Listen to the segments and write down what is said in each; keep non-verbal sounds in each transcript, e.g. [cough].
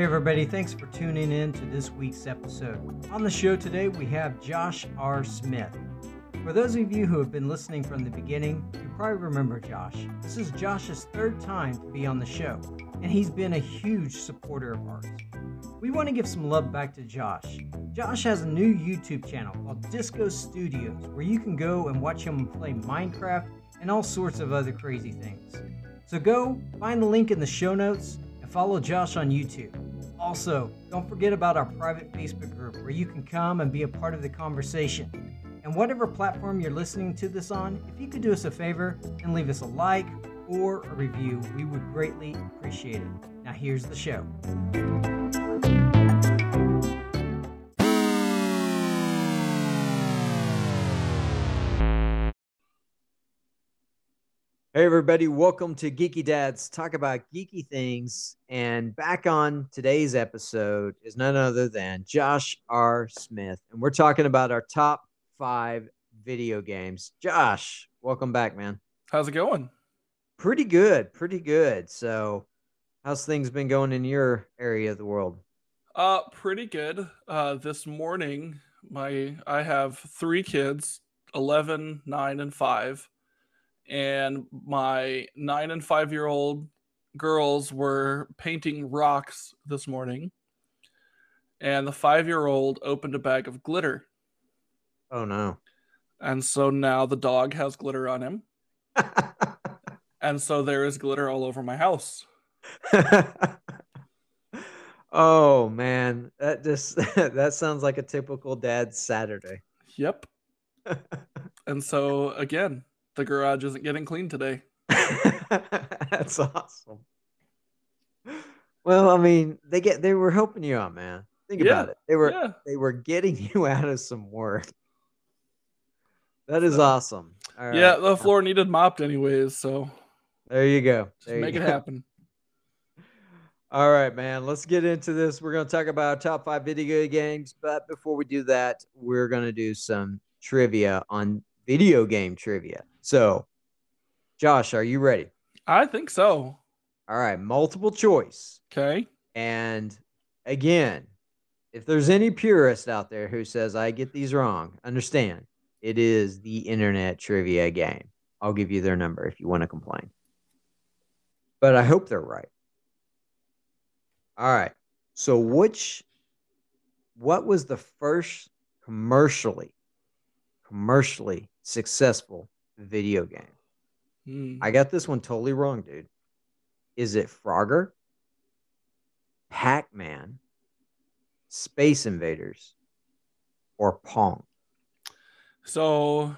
Hey, everybody, thanks for tuning in to this week's episode. On the show today, we have Josh R. Smith. For those of you who have been listening from the beginning, you probably remember Josh. This is Josh's third time to be on the show, and he's been a huge supporter of ours. We want to give some love back to Josh. Josh has a new YouTube channel called Disco Studios where you can go and watch him play Minecraft and all sorts of other crazy things. So go find the link in the show notes and follow Josh on YouTube. Also, don't forget about our private Facebook group where you can come and be a part of the conversation. And whatever platform you're listening to this on, if you could do us a favor and leave us a like or a review, we would greatly appreciate it. Now, here's the show. Hey, everybody, welcome to Geeky Dads Talk About Geeky Things. And back on today's episode is none other than Josh R. Smith. And we're talking about our top five video games. Josh, welcome back, man. How's it going? Pretty good, pretty good. So, how's things been going in your area of the world? Uh, pretty good. Uh, this morning, my I have three kids 11, 9, and 5 and my nine and five year old girls were painting rocks this morning. And the five year old opened a bag of glitter. Oh no. And so now the dog has glitter on him. [laughs] And so there is glitter all over my house. [laughs] Oh man. That just [laughs] that sounds like a typical dad saturday. Yep. And so again the garage isn't getting clean today. [laughs] That's awesome. Well, I mean, they get they were helping you out, man. Think yeah, about it. They were yeah. they were getting [laughs] you out of some work. That is awesome. Yeah, the floor needed mopped anyways, so there you go. There you make go. it happen. [laughs] All right, man. Let's get into this. We're going to talk about top five video games, but before we do that, we're going to do some trivia on video game trivia. So, Josh, are you ready? I think so. All right, multiple choice. Okay. And again, if there's any purist out there who says I get these wrong, understand it is the internet trivia game. I'll give you their number if you want to complain. But I hope they're right. All right. So which what was the first commercially commercially successful video game. Mm. I got this one totally wrong, dude. Is it Frogger, Pac Man, Space Invaders, or Pong? So,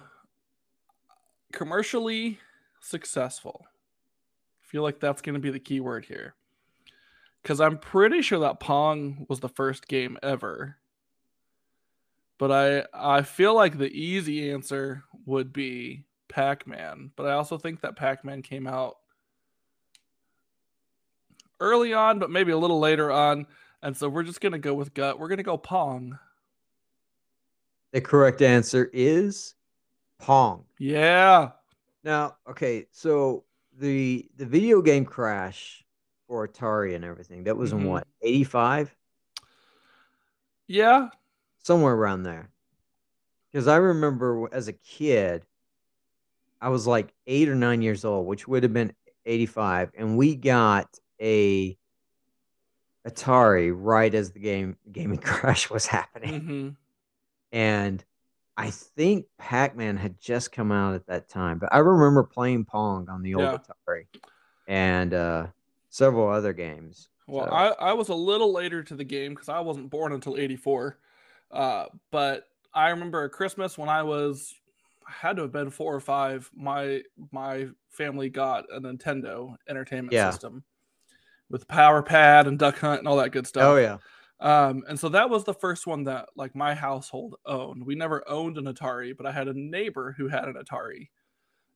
commercially successful. I feel like that's going to be the key word here. Because I'm pretty sure that Pong was the first game ever. But I I feel like the easy answer would be Pac-Man, but I also think that Pac-Man came out early on, but maybe a little later on. And so we're just gonna go with gut. We're gonna go Pong. The correct answer is Pong. Yeah. Now, okay, so the the video game crash for Atari and everything, that was mm-hmm. in what, 85? Yeah. Somewhere around there. Because I remember as a kid, I was like eight or nine years old, which would have been 85, and we got a Atari right as the game gaming [laughs] crash was happening. Mm-hmm. And I think Pac Man had just come out at that time, but I remember playing Pong on the old yeah. Atari and uh, several other games. Well, so. I, I was a little later to the game because I wasn't born until 84. Uh, but I remember Christmas when I was had to have been four or five. My my family got a Nintendo Entertainment yeah. System with Power Pad and Duck Hunt and all that good stuff. Oh yeah. Um, and so that was the first one that like my household owned. We never owned an Atari, but I had a neighbor who had an Atari,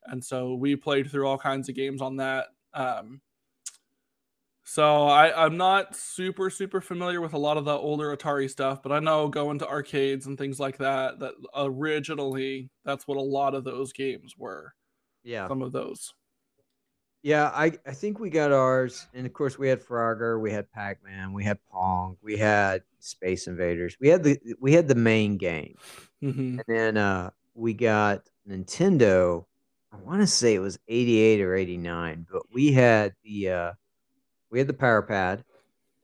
and so we played through all kinds of games on that. Um, so I, I'm not super super familiar with a lot of the older Atari stuff, but I know going to arcades and things like that. That originally that's what a lot of those games were. Yeah, some of those. Yeah, I, I think we got ours, and of course we had Frogger, we had Pac Man, we had Pong, we had Space Invaders, we had the we had the main game, hmm and then uh, we got Nintendo. I want to say it was eighty eight or eighty nine, but we had the uh, we had the Power Pad,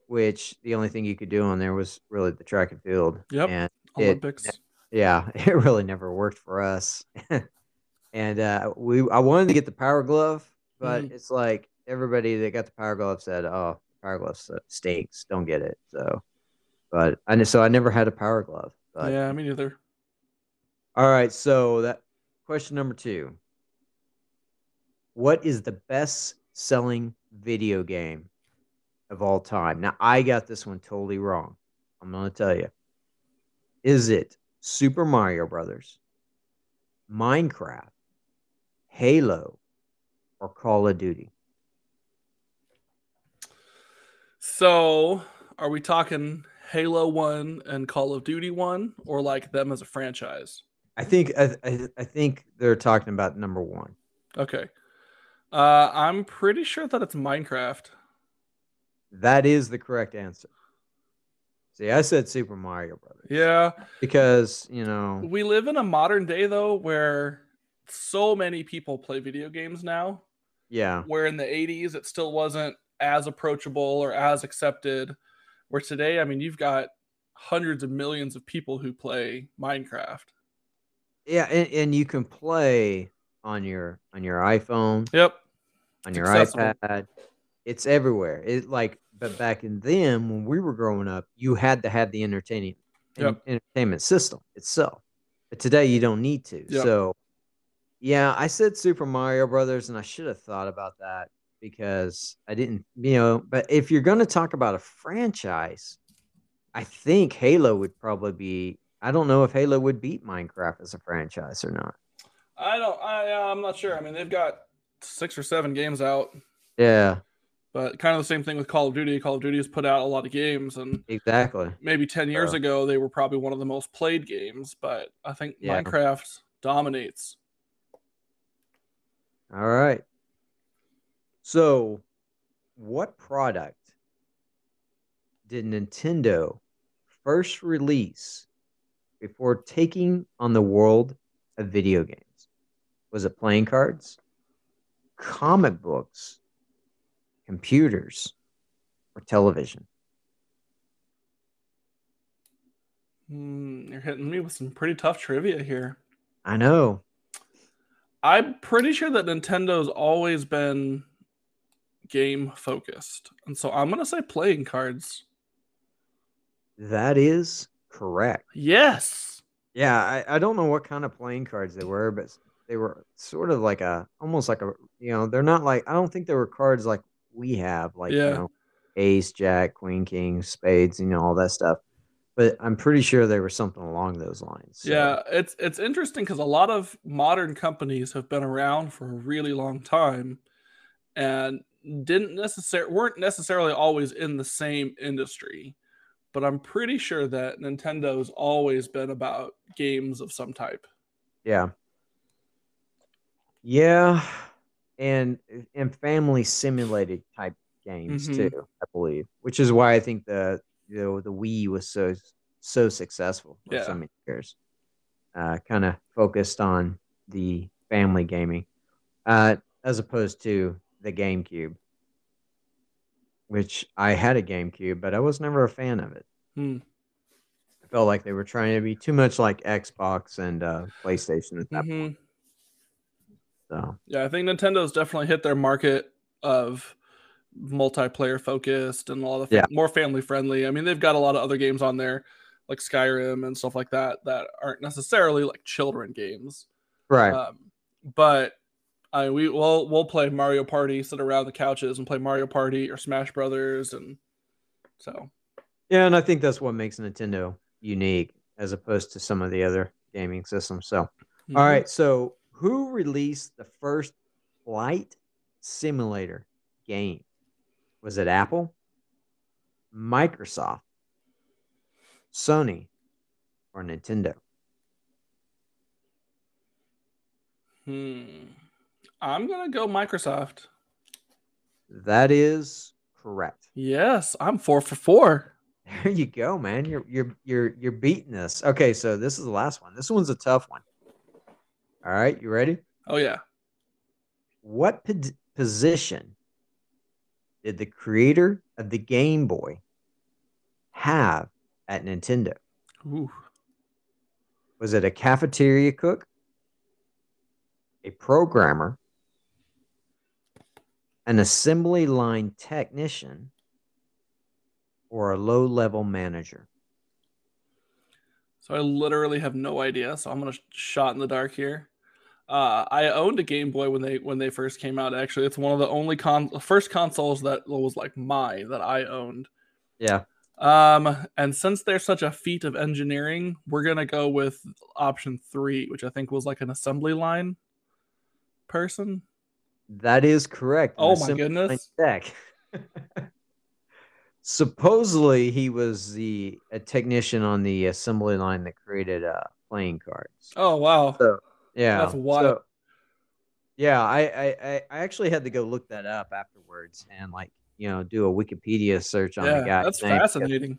which the only thing you could do on there was really the track and field. Yep. and it- Olympics. yeah, [laughs] it really never worked for us. [laughs] and uh, we I wanted to get the power glove, but Mhm. it's like everybody that got the power glove said, "Oh, power glove stinks. Don't get it." So, but I so I never had a power glove. But yeah, me neither. all right, so that question number two. What is the best selling video game of all time? Now I got this one totally wrong. I'm gonna tell you. Is it Super Mario Brothers, Minecraft, Halo, or Call of Duty? So, are we talking Halo 1 and Call of Duty 1 or like them as a franchise? I think I, I, I think they're talking about number one. Okay. Uh, I'm pretty sure that it's Minecraft. That is the correct answer. See, I said Super Mario Brothers. Yeah. Because, you know, We live in a modern day though where so many people play video games now. yeah. Where in the 80s it still wasn't as approachable or as accepted. Where today, I mean, you've got hundreds of millions of people who play Minecraft. Yeah, and, and you can play on your on your iPhone, Yep. on your accessible. iPad. It's everywhere. It like but back in then when we were growing up, you had to have the entertaining en- Yep. entertainment system itself. But today you don't need to. Yep. So yeah, I said Super Mario Brothers and I should have thought about that because I didn't, you know, but if you're going to talk about a franchise, I think Halo would probably be I don't know if Halo would beat Minecraft as a franchise or not. I don't. I uh, I'm not sure. I mean, they've got six or seven games out, Yeah, but kind of the same thing with Call of Duty. Call of Duty has put out a lot of games, and exactly. maybe ten years ago they were probably one of the most played games. But I think Yeah. Minecraft dominates. All right. So, what product did Nintendo first release before taking on the world of video games? Was it playing cards, comic books, computers, or television? Hmm, you're hitting me with some pretty tough trivia here. I know. I'm pretty sure that Nintendo's always been game focused, and so I'm gonna say playing cards. That is correct. Yes. Yeah, I, I don't know what kind of playing cards they were, but they were sort of like a almost like a you know, they're not like I don't think they were cards like we have, like Yeah. you know, ace, jack, queen, king, spades, you know, all that stuff. But I'm pretty sure there was something along those lines. so- Yeah, it's it's interesting because a lot of modern companies have been around for a really long time, and didn't necessarily weren't necessarily always in the same industry. But I'm pretty sure that Nintendo's always been about games of some type. Yeah. Yeah. And and family simulated type games Mhm. too, I believe. Which is why I think the you know the Wii was so so successful for Yeah. so many years. Uh kind of focused on the family gaming. Uh as opposed to the GameCube. Which I had a GameCube, but I was never a fan of it. Hmm. I felt like they were trying to be too much like Xbox and uh, PlayStation at that Mhm. point. So Yeah, I think Nintendo's definitely hit their market of multiplayer focused and a lot of Yeah. more family friendly. I mean, they've got a lot of other games on there like Skyrim and stuff like that that aren't necessarily like children games. right, Um, but I we will we'll play Mario Party, sit around the couches and play Mario Party or Smash Brothers, and so yeah, and I think that's what makes Nintendo unique as opposed to some of the other gaming systems. So, mhm. all right, so who released the first flight simulator game? Was it Apple, Microsoft, Sony, or Nintendo? Hmm. I'm gonna go Microsoft. That is correct. Yes, I'm four for four. There you go, man. You're you're you're you're beating this. Okay, so this is the last one. This one's a tough one. All right, you ready? Oh yeah. What po- position did the creator of the Game Boy have at Nintendo? Ooh. Was it a cafeteria cook, a programmer, an assembly line technician, or a low level manager? So I literally have no idea. So I'm gonna shot in the dark here. Uh, I owned a Game Boy when they when they first came out. Actually, it's one of the only con first consoles that was like mine that I owned. Yeah. Um, and since there's such a feat of engineering, we're gonna go with option three, which I think was like an assembly line person. That is correct. Oh my goodness. Tech. Supposedly, he was the a technician on the assembly line that created uh, playing cards. Oh wow. So yeah, That's wild. so- yeah, I, I I actually had to go look that up afterwards and like you know do a Wikipedia search on the guy. that's fascinating.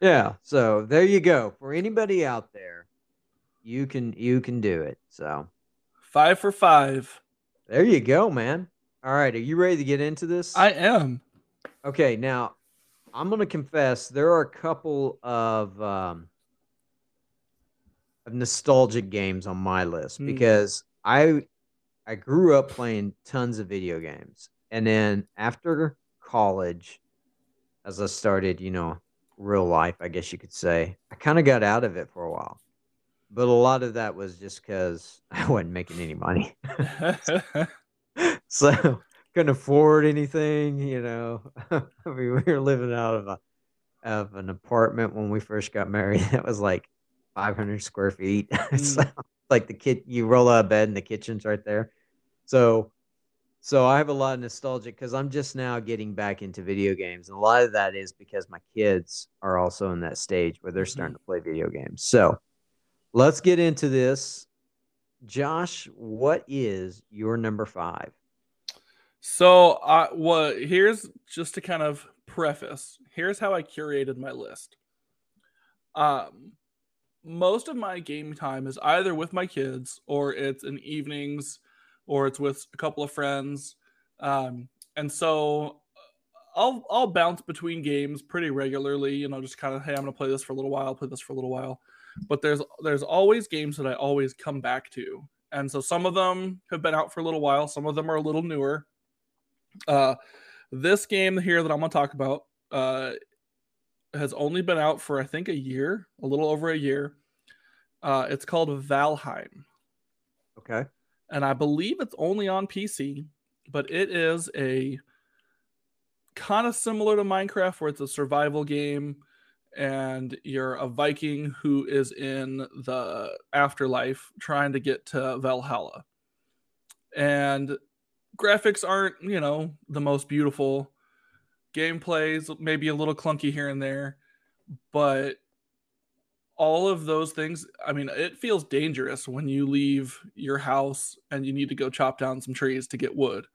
Yeah, so there you go. For anybody out there, you can you can do it. So Five for five. there you go, man. All right, are you ready to get into this? I am. Okay, now I'm gonna confess there are a couple of um, of nostalgic games on my list Hmm. because I I grew up playing tons of video games, and then after college, as I started, you know, real life, I guess you could say, I kind of got out of it for a while. But a lot of that was just because [laughs] I wasn't making any money. [laughs] so couldn't afford anything, you know. I [laughs] mean, we were living out of a of an apartment when we first got married. That was like 500 square feet. [laughs] so, like the kid, you roll out of bed and the kitchen's right there. So, so I have a lot of nostalgia because I'm just now getting back into video games, and a lot of that is because my kids are also in that stage where they're starting to play video games. So, let's get into this. Josh, what is your number five? So, uh, what here's just to kind of preface. Here's how I curated my list. Um, most of my game time is either with my kids, or it's in evenings, or it's with a couple of friends. Um, and so, I'll I'll bounce between games pretty regularly. You know, just kind of hey, I'm gonna play this for a little while, play this for a little while. But there's there's always games that I always come back to, and so some of them have been out for a little while. Some of them are a little newer. Uh, this game here that I'm to talk about uh, has only been out for I think a year, a little over a year. Uh, it's called Valheim, Okay. and I believe it's only on PC, but it is a kind of similar to Minecraft, where it's a survival game, and you're a Viking who is in the afterlife trying to get to Valhalla, and graphics aren't you know the most beautiful gameplays maybe a little clunky here and there but all of those things i mean it feels dangerous when you leave your house and you need to go chop down some trees to get wood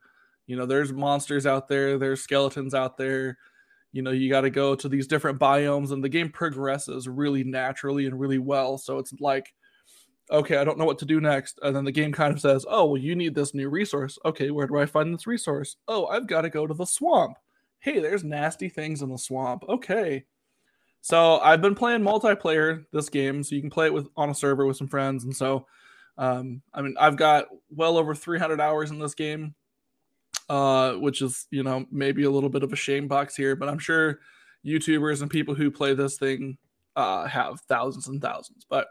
you know there's monsters out there there's skeletons out there you know you got to go to these different biomes and the game progresses really naturally and really well so it's like okay, I don't know what to do next. And then the game kind of says, oh, well, you need this new resource. Okay, where do I find this resource? Oh, I've got to go to the swamp. Hey, there's nasty things in the swamp. Okay. So I've been playing multiplayer this game, so you can play it with on a server with some friends. And so, um, I mean, I've got well over 300 hours in this game, uh, which is, you know, maybe a little bit of a shame box here, but I'm sure YouTubers and people who play this thing uh, have thousands and thousands. But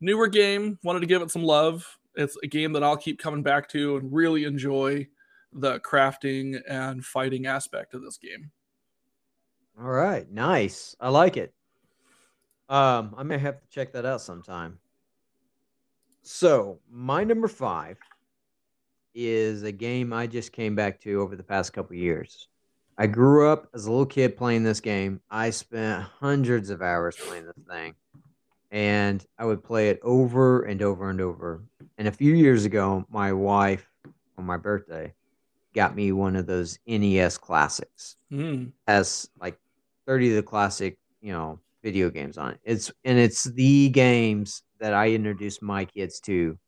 newer game wanted to give it some love it's a game that i'll keep coming back to and really enjoy the crafting and fighting aspect of this game All right, nice. I like it. Um, I may have to check that out sometime. So, my number five is a game I just came back to over the past couple years. I grew up as a little kid playing this game. I spent hundreds of hours playing this thing, and I would play it over and over and over. And a few years ago, my wife, on my birthday, got me one of those NES classics. Mm. Has like 30 of the classic, you know, video games on it. It's and it's the games that I introduced my kids to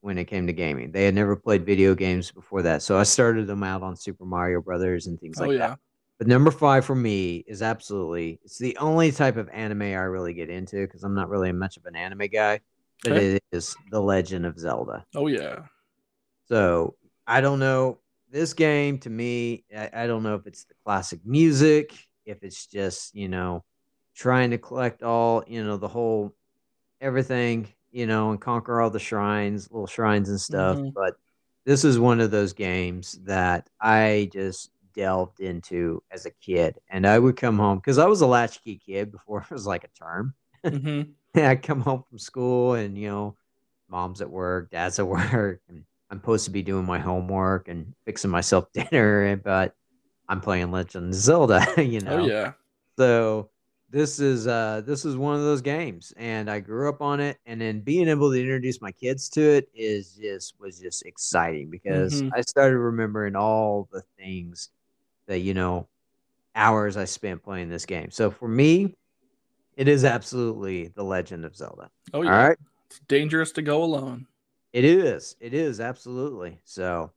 when it came to gaming. They had never played video games before that. So I started them out on Super Mario Brothers and things Oh like yeah. that. But number five for me is absolutely it's the only type of anime I really get into because I'm not really much of an anime guy. But Okay. it is The Legend of Zelda. Oh yeah. So I don't know. This game to me, I, I don't know if it's the classic music, if it's just, you know, trying to collect all, you know, the whole everything, you know, and conquer all the shrines, little shrines and stuff. Mhm. But this is one of those games that I just delved into as a kid. And I would come home because I was a latchkey kid before [laughs] it was like a term. hmm [laughs] I'd come home from school and, you know, mom's at work, dad's at [laughs] work, and I'm supposed to be doing my homework and fixing myself [laughs] dinner, but I'm playing Legend of Zelda, [laughs] you know. Oh yeah. So this is uh this is one of those games and I grew up on it and then being able to introduce my kids to it is just was just exciting because Mhm. I started remembering all the things that you know hours I spent playing this game. So for me it is absolutely the Legend of Zelda. Oh yeah. All right. It's dangerous to go alone. It is. It is absolutely. So,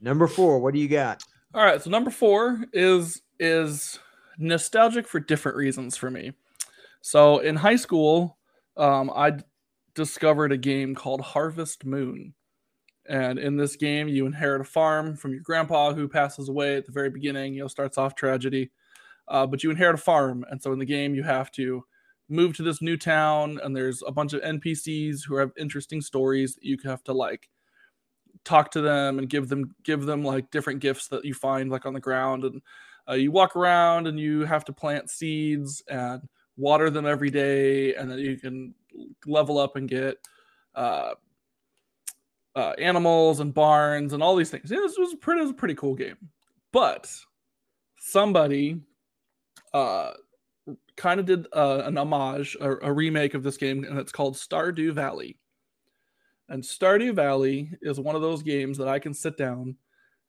number four, what do you got? All right, so number four is is nostalgic for different reasons for me. So in high school, um, I discovered a game called Harvest Moon, and in this game, you inherit a farm from your grandpa who passes away at the very beginning. You know, starts off tragedy, uh, but you inherit a farm, and so in the game, you have to move to this new town, and there's a bunch of NPCs who have interesting stories that you have to like talk to them and give them give them like different gifts that you find like on the ground. And uh, you walk around and you have to plant seeds and water them every day and then you can level up and get uh, uh, animals and barns and all these things. Yeah, this was pretty, it was a pretty cool game. But somebody uh, kind of did uh, an homage a, a remake of this game and it's called stardew valley and Stardew Valley is one of those games that I can sit down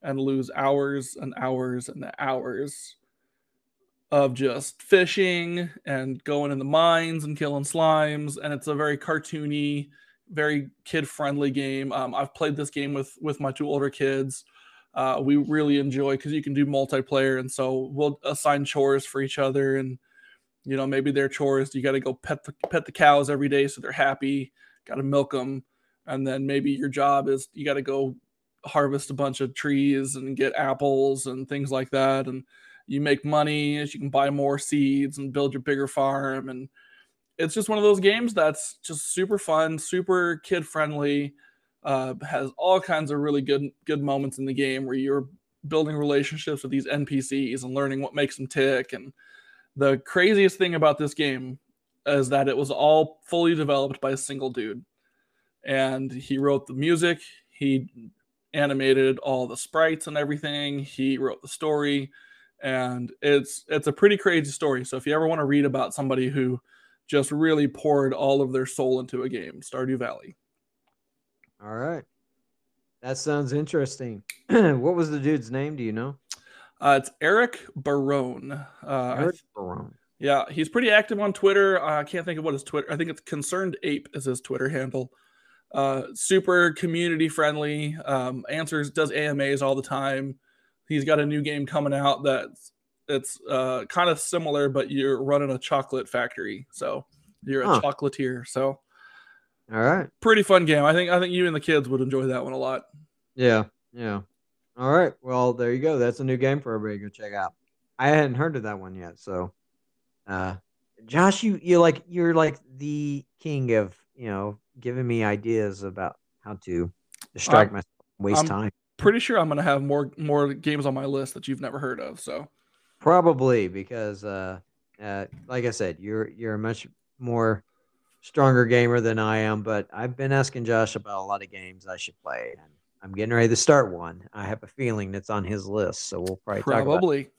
and lose hours and hours and hours of just fishing and going in the mines and killing slimes. And it's a very cartoony, very kid-friendly game. Um, I've played this game with with my two older kids. Uh, we really enjoy because you can do multiplayer, and so we'll assign chores for each other. And you know, maybe their chores. You got to go pet the pet the cows every day so they're happy. Got to milk them and then maybe your job is you got to go harvest a bunch of trees and get apples and things like that. And you make money as you can buy more seeds and build your bigger farm. And it's just one of those games that's just super fun super kid friendly uh, has all kinds of really good good moments in the game where you're building relationships with these npcs and learning what makes them tick and the craziest thing about this game is that it was all fully developed by a single dude and he wrote the music he animated all the sprites and everything he wrote the story and it's it's a pretty crazy story so if you ever want to read about somebody who just really poured all of their soul into a game stardew valley All right. That sounds interesting. [clears throat] what was the dude's name? Do you know? Uh, it's eric barone uh, Eric Barone. yeah he's pretty active on twitter uh, i can't think of what his twitter i think it's ConcernedApe is his twitter handle uh, super community friendly um, answers does amas all the time he's got a new game coming out that's it's uh, kind of similar but you're running a chocolate factory so you're a Huh. chocolatier so All right. pretty fun game i think i think you and the kids would enjoy that one a lot Yeah. Yeah. All right. Well, there you go. That's a new game for everybody to go check out. I hadn't heard of that one yet. So, uh, Josh, you you like you're like the king of you know giving me ideas about how to distract myself, waste I'm- time. pretty sure i'm going to have more more games on my list that you've never heard of so Probably because, uh, uh, like I said, you're you're a much more stronger gamer than I am. But I've been asking Josh about a lot of games I should play, and I'm getting ready to start one. I have a feeling that's on his list, so we'll probably talk about. it. probably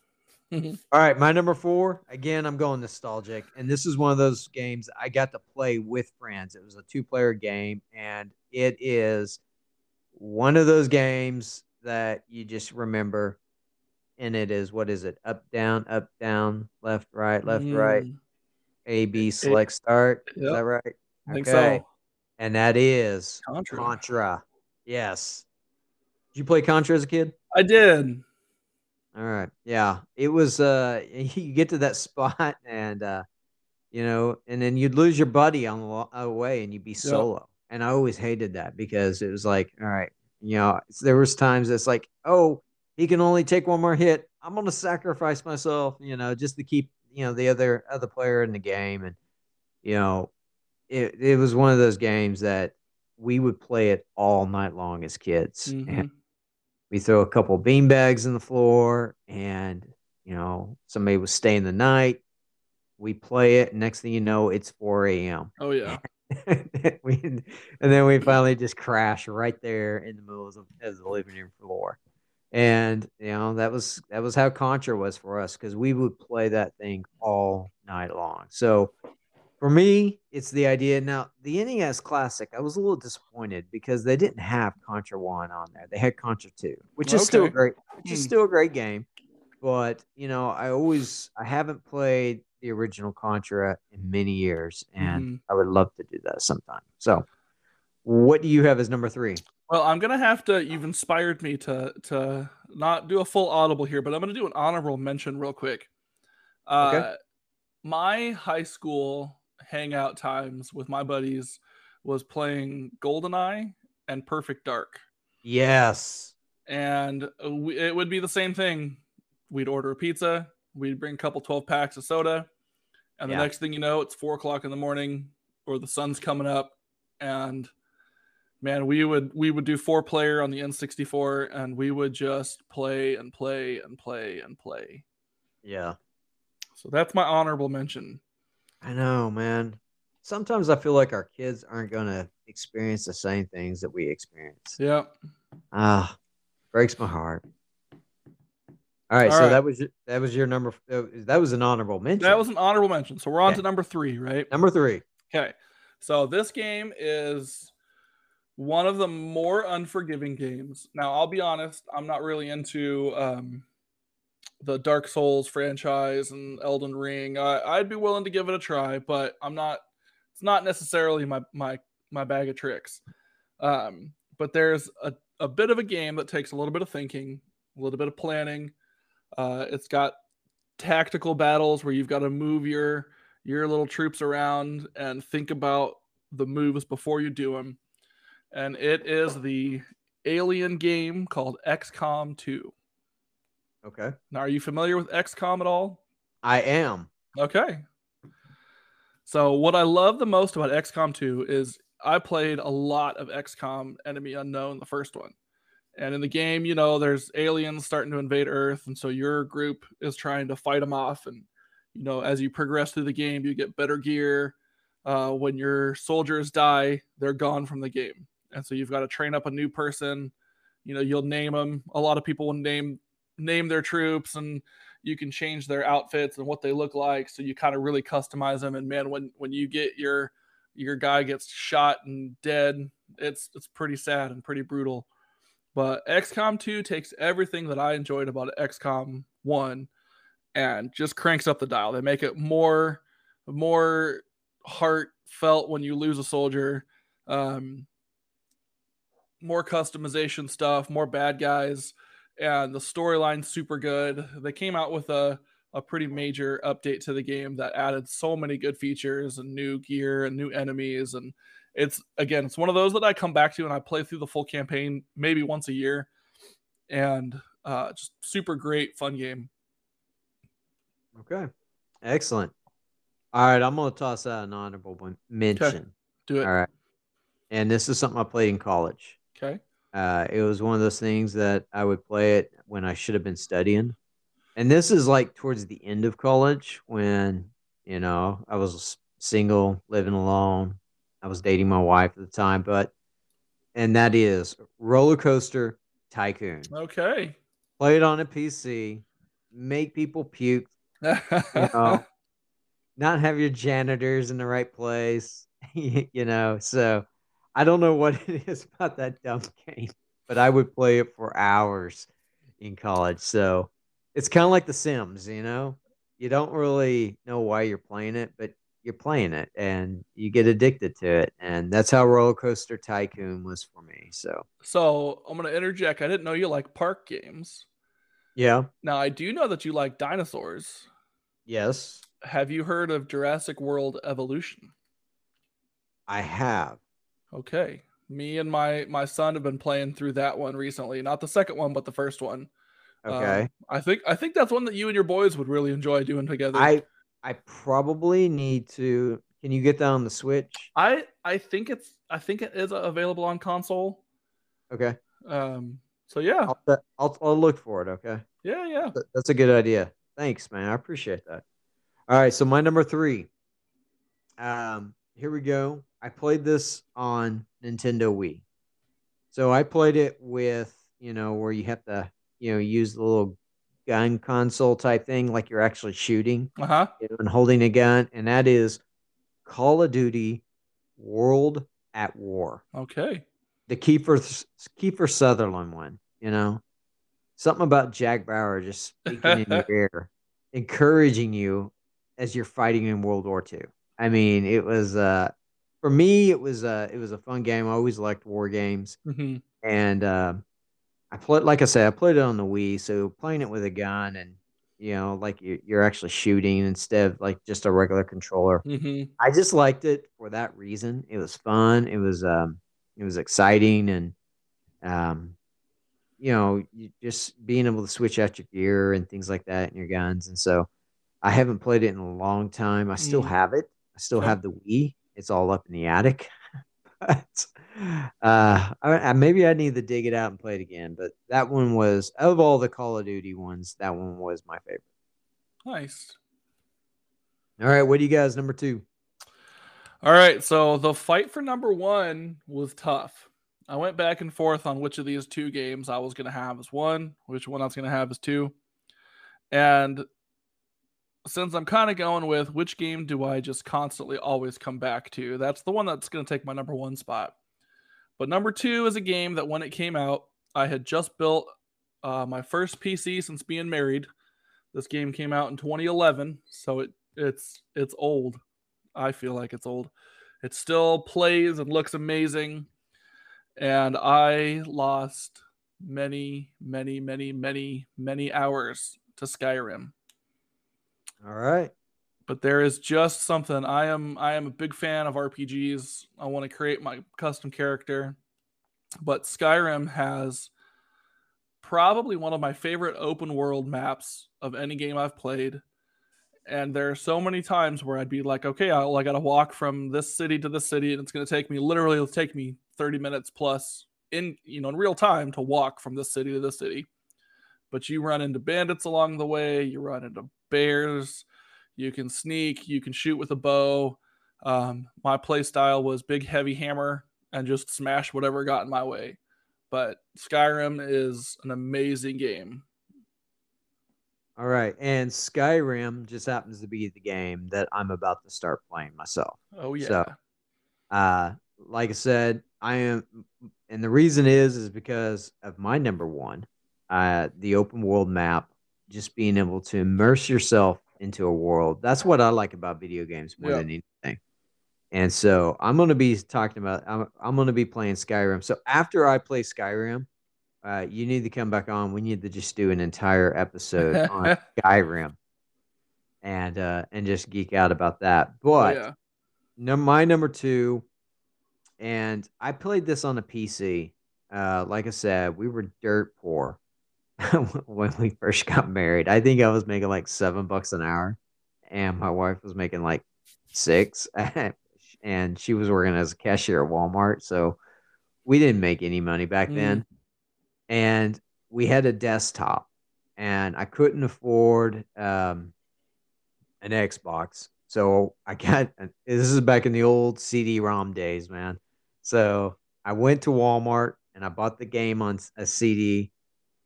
[laughs] All right, my number four. Again, I'm going nostalgic, and this is one of those games I got to play with friends. It was a two-player game, and it is one of those games that you just remember And it is what is it? Up, down, up, down, left, right, left, right, Mm, A, B, select, start. Is that right? I think Okay. so. And that is Contra. Contra. Yes. Did you play Contra as a kid? I did. All right. Yeah. It was uh [laughs] you get to that spot [laughs] and uh you know, and then you'd lose your buddy on the uh, way and you'd be solo. And I always hated that because it was like, all right, you know, there was times it's like, oh, he can only take one more hit. I'm going to sacrifice myself, you know, just to keep, you know, the other other player in the game and you know, it it was one of those games that we would play it all night long as kids. And Mhm. We throw a couple bean bags in the floor and you know somebody was staying the night. We play it. Next thing you know it's 4 a.m Oh yeah. [laughs] we, and then we finally just crash right there in the middle of the, of the living room floor. And you know that was that was how contra was for us because we would play that thing all night long. So for me it's the idea now the nes classic i was a little disappointed because they didn't have contra 1 on there they had contra 2 which is still great which is Hmm. still a great game but you know i always i haven't played the original contra in many years and Mhm. i would love to do that sometime so what do you have as number three Well, I'm gonna have to. You've inspired me to to not do a full audible here, but I'm gonna do an honorable mention real quick. Uh, Okay. My high school hangout times with my buddies was playing GoldenEye and Perfect Dark, yes and we, it would be the same thing. We'd order a pizza, we'd bring a couple 12 packs of soda, and the Yeah. next thing you know, it's four o'clock in the morning or the sun's coming up, and man, we would we would do four player on the N64, and we would just play and play and play and play. yeah So that's my honorable mention. I know man sometimes i feel like our kids aren't going to experience the same things that we experience Yeah. ah breaks my heart all right All so right. that was your, that was your number that was an honorable mention That was an honorable mention. So we're on Okay. to number three, right? number three Okay. So this game is one of the more unforgiving games. Now, I'll be honest, I'm not really into um, the Dark Souls franchise and Elden Ring. I, I'd be willing to give it a try, but I'm not. It's not necessarily my my my bag of tricks. Um, but there's a, a bit of a game that takes a little bit of thinking, a little bit of planning. Uh, it's got tactical battles where you've got to move your your little troops around and think about the moves before you do them. And it is the alien game called XCOM 2. Okay Now, are you familiar with XCOM at all? i am Okay. So, what I love the most about XCOM 2 is I played a lot of XCOM Enemy Unknown, the first one. And in the game, you know, there's aliens starting to invade Earth. And so your group is trying to fight them off. And, you know, as you progress through the game, you get better gear. Uh, when your soldiers die, they're gone from the game. And so you've got to train up a new person. You know, you'll name them. A lot of people will name name their troops and you can change their outfits and what they look like. So you kind of really customize them. And man when when you get your your guy gets shot and dead it's it's pretty sad and pretty brutal. But XCOM 2 takes everything that I enjoyed about XCOM 1 and just cranks up the dial. They make it more more heartfelt when you lose a soldier. Um more customization stuff more bad guys and the storyline's super good. They came out with a a pretty major update to the game that added so many good features and new gear and new enemies and it's again it's one of those that I come back to and I play through the full campaign maybe once a year and uh just super great fun game. Okay. Excellent. All right. I'm going to toss out an honorable one- mention. Do it. All right. And this is something I played in college. Okay. Uh, it was one of those things that I would play it when I should have been studying. And this is like towards the end of college when, you know, I was single, living alone. I was dating my wife at the time. But, and that is Roller Coaster Tycoon. Okay. Play it on a PC, make people puke [laughs] know, not have your janitors in the right place, [laughs] you know. So I don't know what [laughs] it is about that dumb game. but I would play it for hours in college. So it's kind of like The Sims, you know? You don't really know why you're playing it, but you're playing it and you get addicted to it. And that's how Roller Coaster Tycoon was for me. So, so I'm going to interject. I didn't know you like park games. Yeah. Now, I do know that you like dinosaurs. Yes. Have you heard of Jurassic World Evolution? I have. Okay. Me and my my son have been playing through that one recently. Not the second one, but the first one. Okay. Um, I think I think that's one that you and your boys would really enjoy doing together. I I probably need to. Can you get that on the Switch? I I think it's I think it is available on console. Okay. Um. So yeah. I'll I'll, I'll look for it. Okay. Yeah. Yeah. That's a good idea. Thanks, man. I appreciate that. All right. So my number three. Um. Here we go. I played this on Nintendo Wii. So I played it with you know where you have to you know use the little gun console type thing, like you're actually shooting uh-huh. and holding a gun, and that is Call of Duty World at War. Okay. The Kiefer Kiefer Sutherland one, you know, something about Jack Bauer just speaking in [laughs] your ear, encouraging you as you're fighting in World War II. I mean, it was uh, for me, it was uh, it was a fun game. I always liked war games, mm-hmm. and uh, I played, like I said, I played it on the Wii, so playing it with a gun and you know, like you, you're actually shooting instead of like just a regular controller. Mm-hmm. I just liked it for that reason. It was fun. It was um, it was exciting, and um, you know, you just being able to switch out your gear and things like that and your guns. And so, I haven't played it in a long time. I still Mm. have it. I still have the Wii. It's all up in the attic. [laughs] but uh, I, maybe I need to dig it out and play it again. But that one was of all the Call of Duty ones, that one was my favorite. Nice. All right, what do you guys number two? All right, so the fight for number one was tough. I went back and forth on which of these two games I was going to have as one, which one I was going to have as two. And since I'm kind of going with which game do I just constantly always come back to, that's the one that's going to take my number one spot. But number two is a game that when it came out, I had just built uh, my first PC since being married. This game came out in 2011, so it it's it's old. I feel like it's old. It still plays and looks amazing. And I lost many, many, many, many, many hours to Skyrim. All right. But there is just something I am I am a big fan of RPGs. I want to create my custom character. But Skyrim has probably one of my favorite open world maps of any game I've played and there are so many times where I'd be like, okay, I, I got to walk from this city to this city, and it's going to take me literally, it'll take me 30 minutes plus in you know in real time to walk from this city to this city. But you run into bandits along the way, you run into bears, you can sneak, you can shoot with a bow. Um, my play style was big heavy hammer and just smash whatever got in my way. But Skyrim is an amazing game. All right. And Skyrim just happens to be the game that I'm about to start playing myself. Oh yeah. So, uh, like I said, I am, and the reason is, is because of my number one, uh, the open world map, just being able to immerse yourself into a world. That's what I like about video games more Yeah. than anything. And so I'm going to be talking about, I'm, I'm going to be playing Skyrim. So after I play Skyrim, uh, you need to come back on. We need to just do an entire episode [laughs] on Skyrim and uh, and just geek out about that. But yeah. num- my number two, and I played this on a PC. Uh, like I said, we were dirt poor [laughs] when we first got married. I think I was making like seven bucks an hour, and my wife was making like six, [laughs] and she was working as a cashier at Walmart. So we didn't make any money back Mm. then, and we had a desktop, and I couldn't afford um, an Xbox. So I got [laughs] this is back in the old CD-ROM days, man. So I went to Walmart and I bought the game on a CD,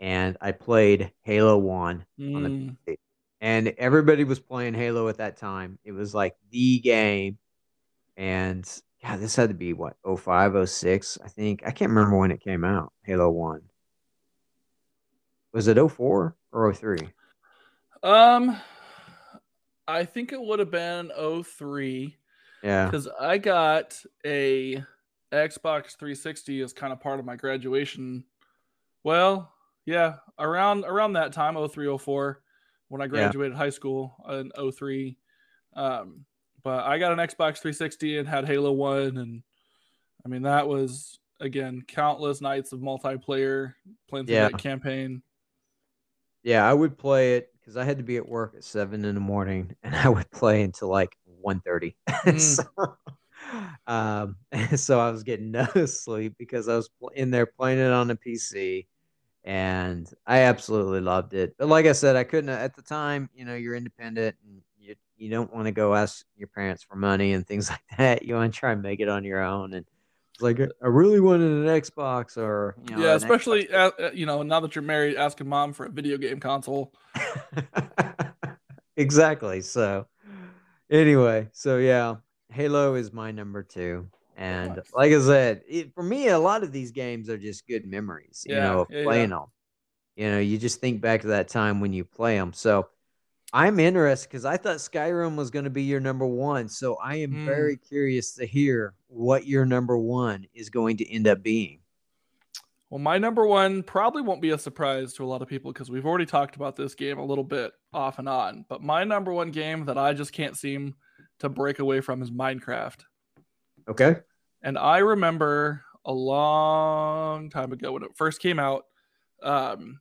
and I played Halo One on the Mm. PC. And everybody was playing Halo at that time. It was like the game, and yeah, this had to be what 05, 06, I think. I can't remember when it came out. Halo One. Was it 04 or 03? Um, I think it would have been 03. Yeah. Because I got a Xbox 360 as kind of part of my graduation. Well, yeah, around around that time, 03, 04, when I graduated yeah. high school in 03. Um, but I got an Xbox 360 and had Halo 1 and I mean that was again countless nights of multiplayer playing through yeah. that campaign. Yeah, I would play it because I had to be at work at seven in the morning, [laughs] and I would play until like 1.30. [laughs] Mm. so, [laughs] um, so I was getting no sleep because I was in there playing it on a PC, and I absolutely loved it. But like I said, I couldn't at the time. You know, you're independent, and you you don't want to go ask your parents for money and things [laughs] like that. You want to try and make it on your own, and like I really wanted an Xbox or you know, yeah, especially uh, you know now that you're married, asking mom for a video game console. [laughs] exactly. So anyway, so yeah, Halo is my number two. And like I said, it, for me, a lot of these games are just good memories, you yeah, know, yeah, playing yeah. them. You know, you just think back to that time when you play them. So I'm interested because I thought Skyrim was going to be your number one. So I am mm. very curious to hear what your number one is going to end up being. Well, my number one probably won't be a surprise to a lot of people because we've already talked about this game a little bit off and on. But my number one game that I just can't seem to break away from is Minecraft. Okay. And I remember a long time ago when it first came out, um,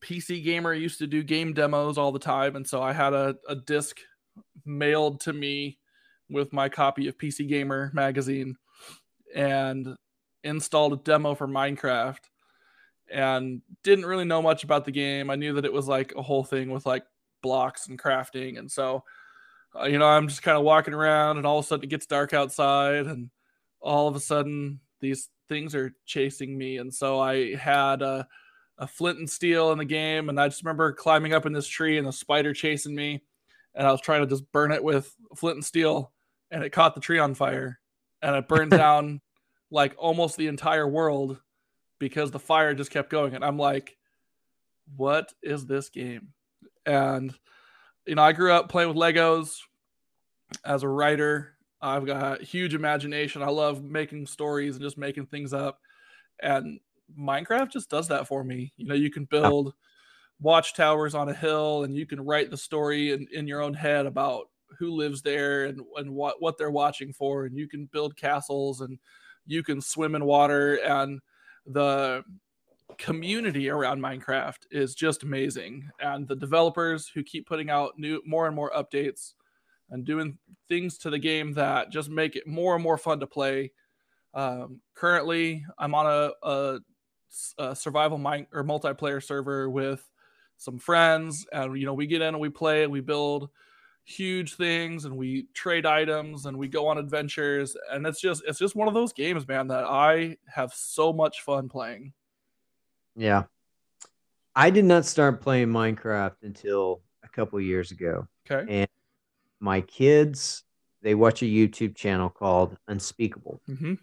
PC Gamer used to do game demos all the time. And so I had a, a disc mailed to me with my copy of PC Gamer magazine. And installed a demo for Minecraft and didn't really know much about the game. I knew that it was like a whole thing with like blocks and crafting. And so, uh, you know, I'm just kind of walking around and all of a sudden it gets dark outside and all of a sudden these things are chasing me. And so I had a, a flint and steel in the game. And I just remember climbing up in this tree and the spider chasing me. And I was trying to just burn it with flint and steel and it caught the tree on fire and it burned [laughs] down like almost the entire world because the fire just kept going. And I'm like, what is this game? And, you know, I grew up playing with Legos as a writer. I've got huge imagination. I love making stories and just making things up. And Minecraft just does that for me. You know, you can build watchtowers on a hill and you can write the story in, in your own head about who lives there and, and what, what they're watching for. And you can build castles and you can swim in water and the community around Minecraft is just amazing. And the developers who keep putting out new more and more updates and doing things to the game that just make it more and more fun to play. Um, currently, I'm on a, a, a survival mine or multiplayer server with some friends, and you know we get in and we play and we build huge things and we trade items and we go on adventures. And it's just it's just one of those games man that i have so much fun playing. Yeah. I did not start playing minecraft until a couple years ago. Okay. And my kids they watch a youtube channel called unspeakable mm-hmm.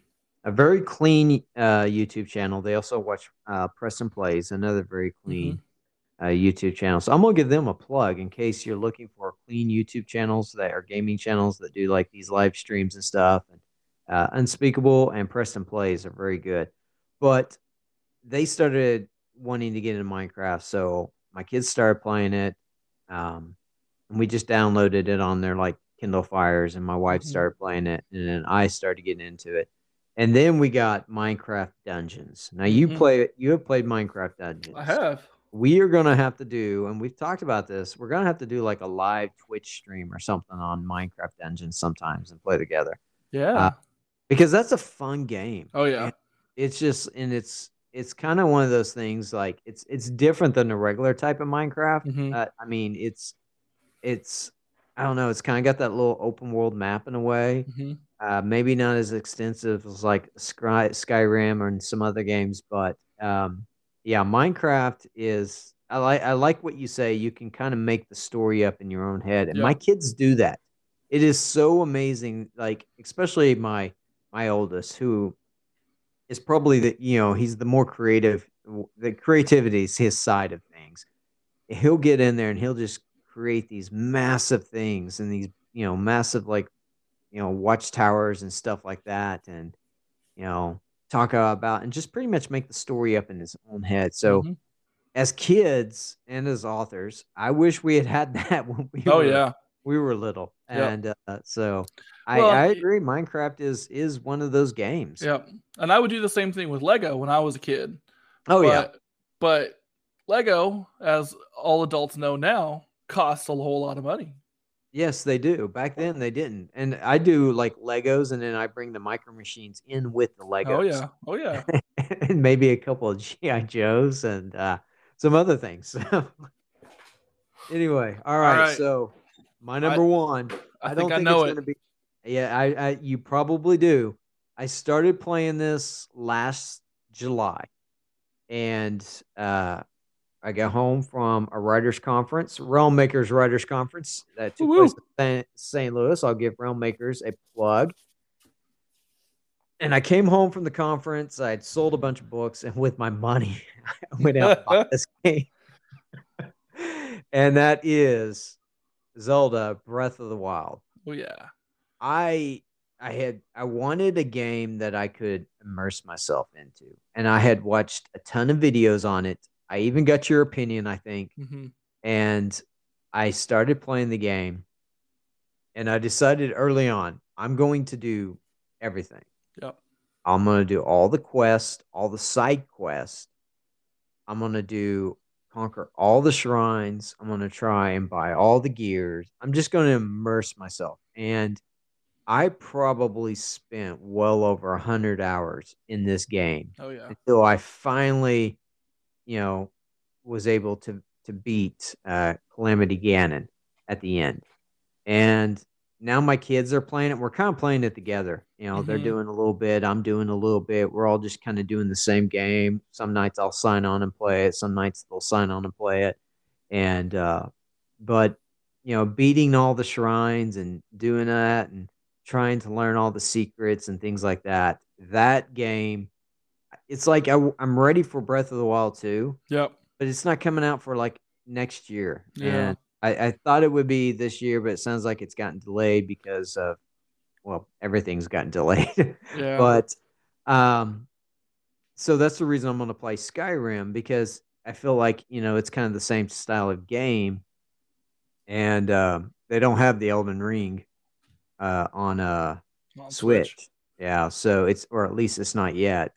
a very clean uh, youtube channel they also watch uh, preston plays another very clean mm-hmm uh, YouTube channel. So I'm gonna give them a plug in case you're looking for clean YouTube channels that are gaming channels that do like these live streams and stuff. And uh, Unspeakable and Preston Plays are very good, but they started wanting to get into Minecraft, so my kids started playing it. Um, and we just downloaded it on their like Kindle Fires, and my wife mm-hmm. started playing it, and then I started getting into it. And then we got Minecraft Dungeons. Now you mm-hmm. play you have played Minecraft Dungeons. I have we are gonna have to do, and we've talked about this. We're gonna have to do like a live Twitch stream or something on Minecraft Dungeons sometimes and play together. Yeah, uh, because that's a fun game. Oh yeah, and it's just and it's it's kind of one of those things like it's it's different than a regular type of Minecraft. Mm-hmm. Uh, I mean, it's it's I don't know. It's kind of got that little open world map in a way. Mm-hmm. Uh, maybe not as extensive as like Sky, Skyrim or some other games, but um, yeah, Minecraft is I like I like what you say. You can kind of make the story up in your own head, and my kids do that. It is so amazing. Like especially my my oldest, who is probably the you know he's the more creative. The creativity is his side of things. He'll get in there and he'll just create these massive things and these you know massive like you know watchtowers and stuff like that, and you know talk about and just pretty much make the story up in his own head. So. Mm-hmm. As kids and as authors, I wish we had had [laughs] that when we oh were, yeah we were little, and uh, so I, well, I, agree. Minecraft is is one of those games. Yep, and I would do the same thing with Lego when I was a kid. Oh but, yeah, but Lego, as all adults know now, costs a whole lot of money. Yes, they do. Back then they didn't. And I do like Legos and then I bring the micro machines in with the Legos. Oh yeah. Oh [laughs] yeah. and maybe a couple of [laughs] GI Joes and uh, some other things. [laughs] anyway, all right, all right. So my number I, one. I, I don't think, think I know it's it. gonna be yeah, I, I you probably do. I started playing this last July, and uh, I got home from a writers conference, Realm Makers Writers Conference that took Woo-hoo. place in St. Louis. I'll give Realm Makers a plug. And I came home from the conference. I had sold a bunch of books, and with my money, [laughs] I went out and bought this [laughs] game. and that is Zelda Breath of the Wild. Oh yeah. I I had I wanted a game that I could immerse myself into, and I had watched a ton of videos on it. I even got your opinion, I think, mm-hmm. and I started playing the game, and I decided early on I'm going to do everything. Yep. I'm going to do all the quests, all the side quests. I'm going to do conquer all the shrines. I'm going to try and buy all the gears. I'm just going to immerse myself. And I probably spent well over a hundred hours in this game. Oh yeah. Until I finally, you know, was able to to beat uh, Calamity Ganon at the end, and now my kids are playing it. We're kind of playing it together. You know, mm-hmm. they're doing a little bit. I'm doing a little bit. We're all just kind of doing the same game. Some nights I'll sign on and play it. Some nights they'll sign on and play it. And uh, but you know, beating all the shrines and doing that and trying to learn all the secrets and things like that. That game, it's like I, am ready for Breath of the Wild two. Yep. But it's not coming out for like next year. Yeah. And I, I thought it would be this year, but it sounds like it's gotten delayed because of, well, everything's gotten delayed. [laughs] Yeah. but, um, so that's the reason I'm going to play Skyrim because I feel like you know it's kind of the same style of game, and um, they don't have the Elden Ring uh, on uh, on Switch. Switch. Yeah, so it's or at least it's not yet.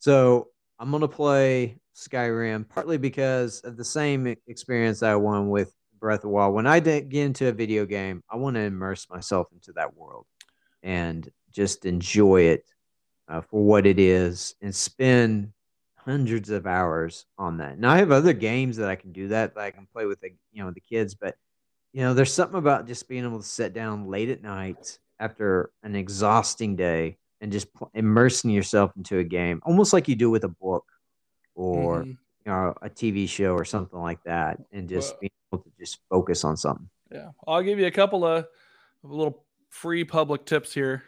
So I'm gonna play Skyrim partly because of the same experience I won with Breath of the Wild. When I get into a video game, I want to immerse myself into that world and just enjoy it uh, for what it is and spend hundreds of hours on that. Now I have other games that I can do that that I can play with the you know the kids, but you know, there's something about just being able to sit down late at night after an exhausting day and just pl- immersing yourself into a game, almost like you do with a book or mm-hmm. you know, a TV show or something like that, and just well, being able to just focus on something. Yeah, I'll give you a couple of little free public tips here.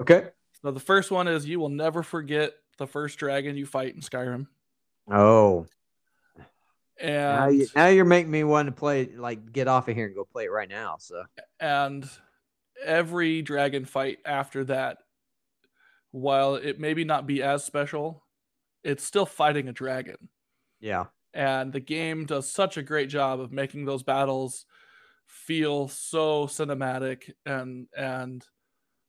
Okay. So the first one is you will never forget the first dragon you fight in Skyrim. Oh, and now, you, now you're making me want to play, like, get off of here and go play it right now. So, and every dragon fight after that, while it maybe not be as special, it's still fighting a dragon. Yeah. And the game does such a great job of making those battles feel so cinematic and and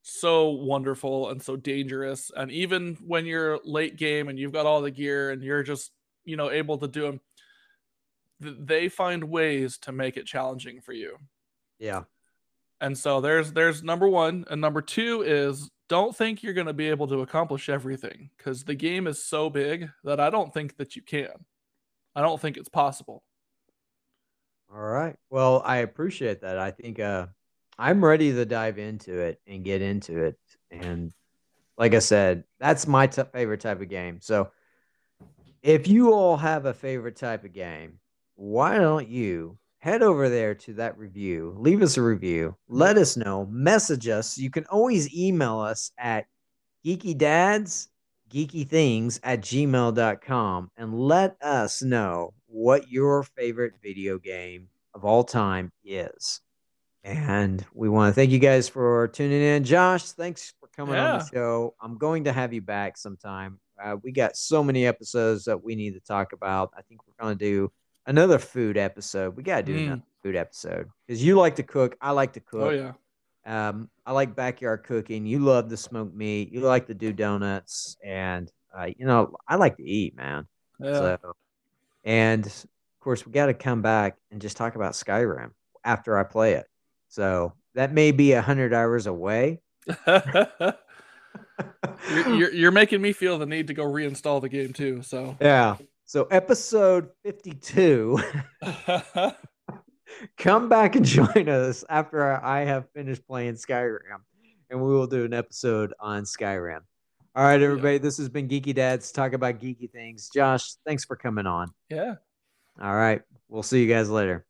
so wonderful and so dangerous. And even when you're late game and you've got all the gear and you're just, you know, able to do them, they find ways to make it challenging for you. Yeah. And so there's there's number 1 and number 2 is don't think you're going to be able to accomplish everything cuz the game is so big that I don't think that you can. I don't think it's possible. All right. Well, I appreciate that. I think uh I'm ready to dive into it and get into it and like I said, that's my t- favorite type of game. So if you all have a favorite type of game, why don't you head over there to that review, leave us a review, let us know, message us. You can always email us at geeky dads, geeky things at gmail.com and let us know what your favorite video game of all time is. And we want to thank you guys for tuning in. Josh, thanks for coming yeah. on the show. I'm going to have you back sometime. Uh, we got so many episodes that we need to talk about. I think we're going to do another food episode. We got to do mm. another food episode because you like to cook. I like to oh, cook. Oh, yeah. Um, I like backyard cooking. You love the smoked meat. You like to do donuts, and uh, you know I like to eat, man. Yeah. So, and of course, we got to come back and just talk about Skyrim after I play it. So that may be a hundred hours away. [laughs] you're, you're, you're making me feel the need to go reinstall the game too. So yeah. So episode fifty-two. [laughs] come back and join us after I have finished playing Skyrim, and we will do an episode on Skyrim. All right, everybody. This has been Geeky Dads talk about geeky things. Josh, thanks for coming on. Yeah. All right. We'll see you guys later.